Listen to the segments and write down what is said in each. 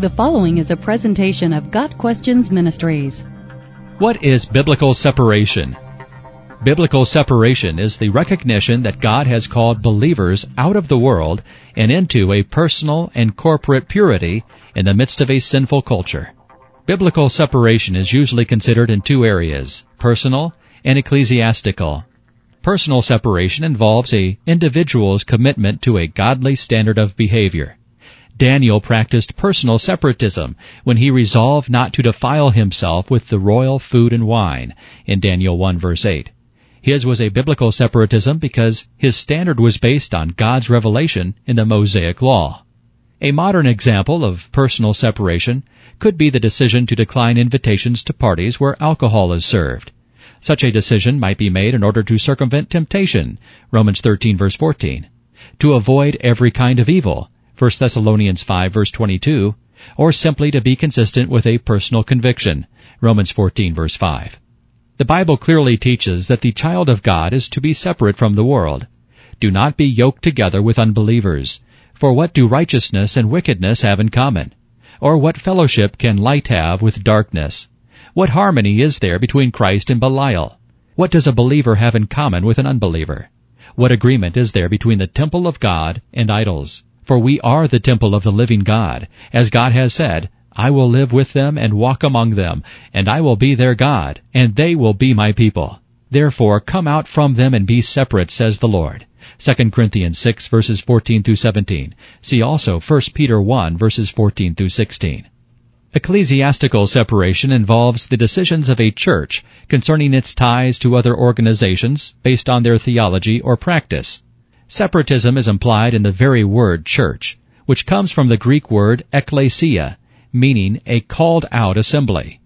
The following is a presentation of Got Questions Ministries. What is biblical separation? Biblical separation is the recognition that God has called believers out of the world and into a personal and corporate purity in the midst of a sinful culture. Biblical separation is usually considered in two areas, personal and ecclesiastical. Personal separation involves a individual's commitment to a godly standard of behavior. Daniel practiced personal separatism when he resolved not to defile himself with the royal food and wine in Daniel 1 verse 8. His was a biblical separatism because his standard was based on God's revelation in the Mosaic Law. A modern example of personal separation could be the decision to decline invitations to parties where alcohol is served. Such a decision might be made in order to circumvent temptation, Romans 13 verse 14, to avoid every kind of evil, 1 Thessalonians 5 verse 22, or simply to be consistent with a personal conviction, Romans 14 verse 5. The Bible clearly teaches that the child of God is to be separate from the world. Do not be yoked together with unbelievers. For what do righteousness and wickedness have in common? Or what fellowship can light have with darkness? What harmony is there between Christ and Belial? What does a believer have in common with an unbeliever? What agreement is there between the temple of God and idols? For we are the temple of the living God, as God has said, I will live with them and walk among them, and I will be their God, and they will be my people. Therefore come out from them and be separate, says the Lord. 2 Corinthians 6 verses 14 through 17. See also 1 Peter 1 verses 14 through 16. Ecclesiastical separation involves the decisions of a church concerning its ties to other organizations based on their theology or practice. Separatism is implied in the very word church, which comes from the Greek word ekklesia, meaning a called out assembly.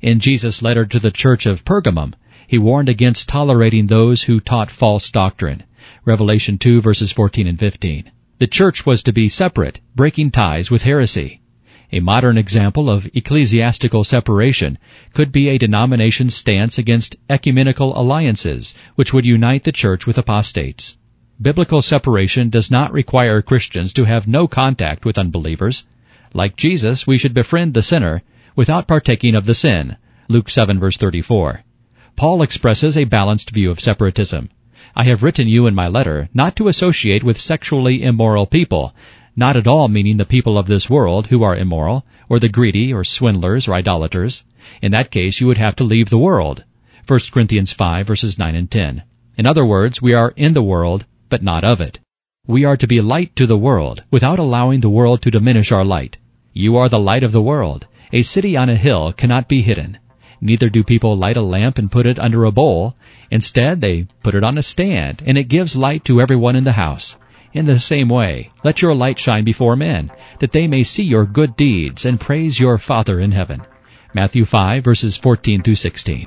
In Jesus' letter to the church of Pergamum, he warned against tolerating those who taught false doctrine. Revelation 2 verses 14 and 15. The church was to be separate, breaking ties with heresy. A modern example of ecclesiastical separation could be a denomination's stance against ecumenical alliances, which would unite the church with apostates. Biblical separation does not require Christians to have no contact with unbelievers. Like Jesus, we should befriend the sinner without partaking of the sin. Luke 7 verse 34. Paul expresses a balanced view of separatism. I have written you in my letter not to associate with sexually immoral people, not at all meaning the people of this world who are immoral, or the greedy, or swindlers, or idolaters. In that case, you would have to leave the world. 1 Corinthians 5 verses 9 and 10. In other words, we are in the world, but not of it. We are to be light to the world, without allowing the world to diminish our light. You are the light of the world. A city on a hill cannot be hidden. Neither do people light a lamp and put it under a bowl. Instead, they put it on a stand, and it gives light to everyone in the house. In the same way, let your light shine before men, that they may see your good deeds and praise your Father in heaven. Matthew 5 verses 14 through 16.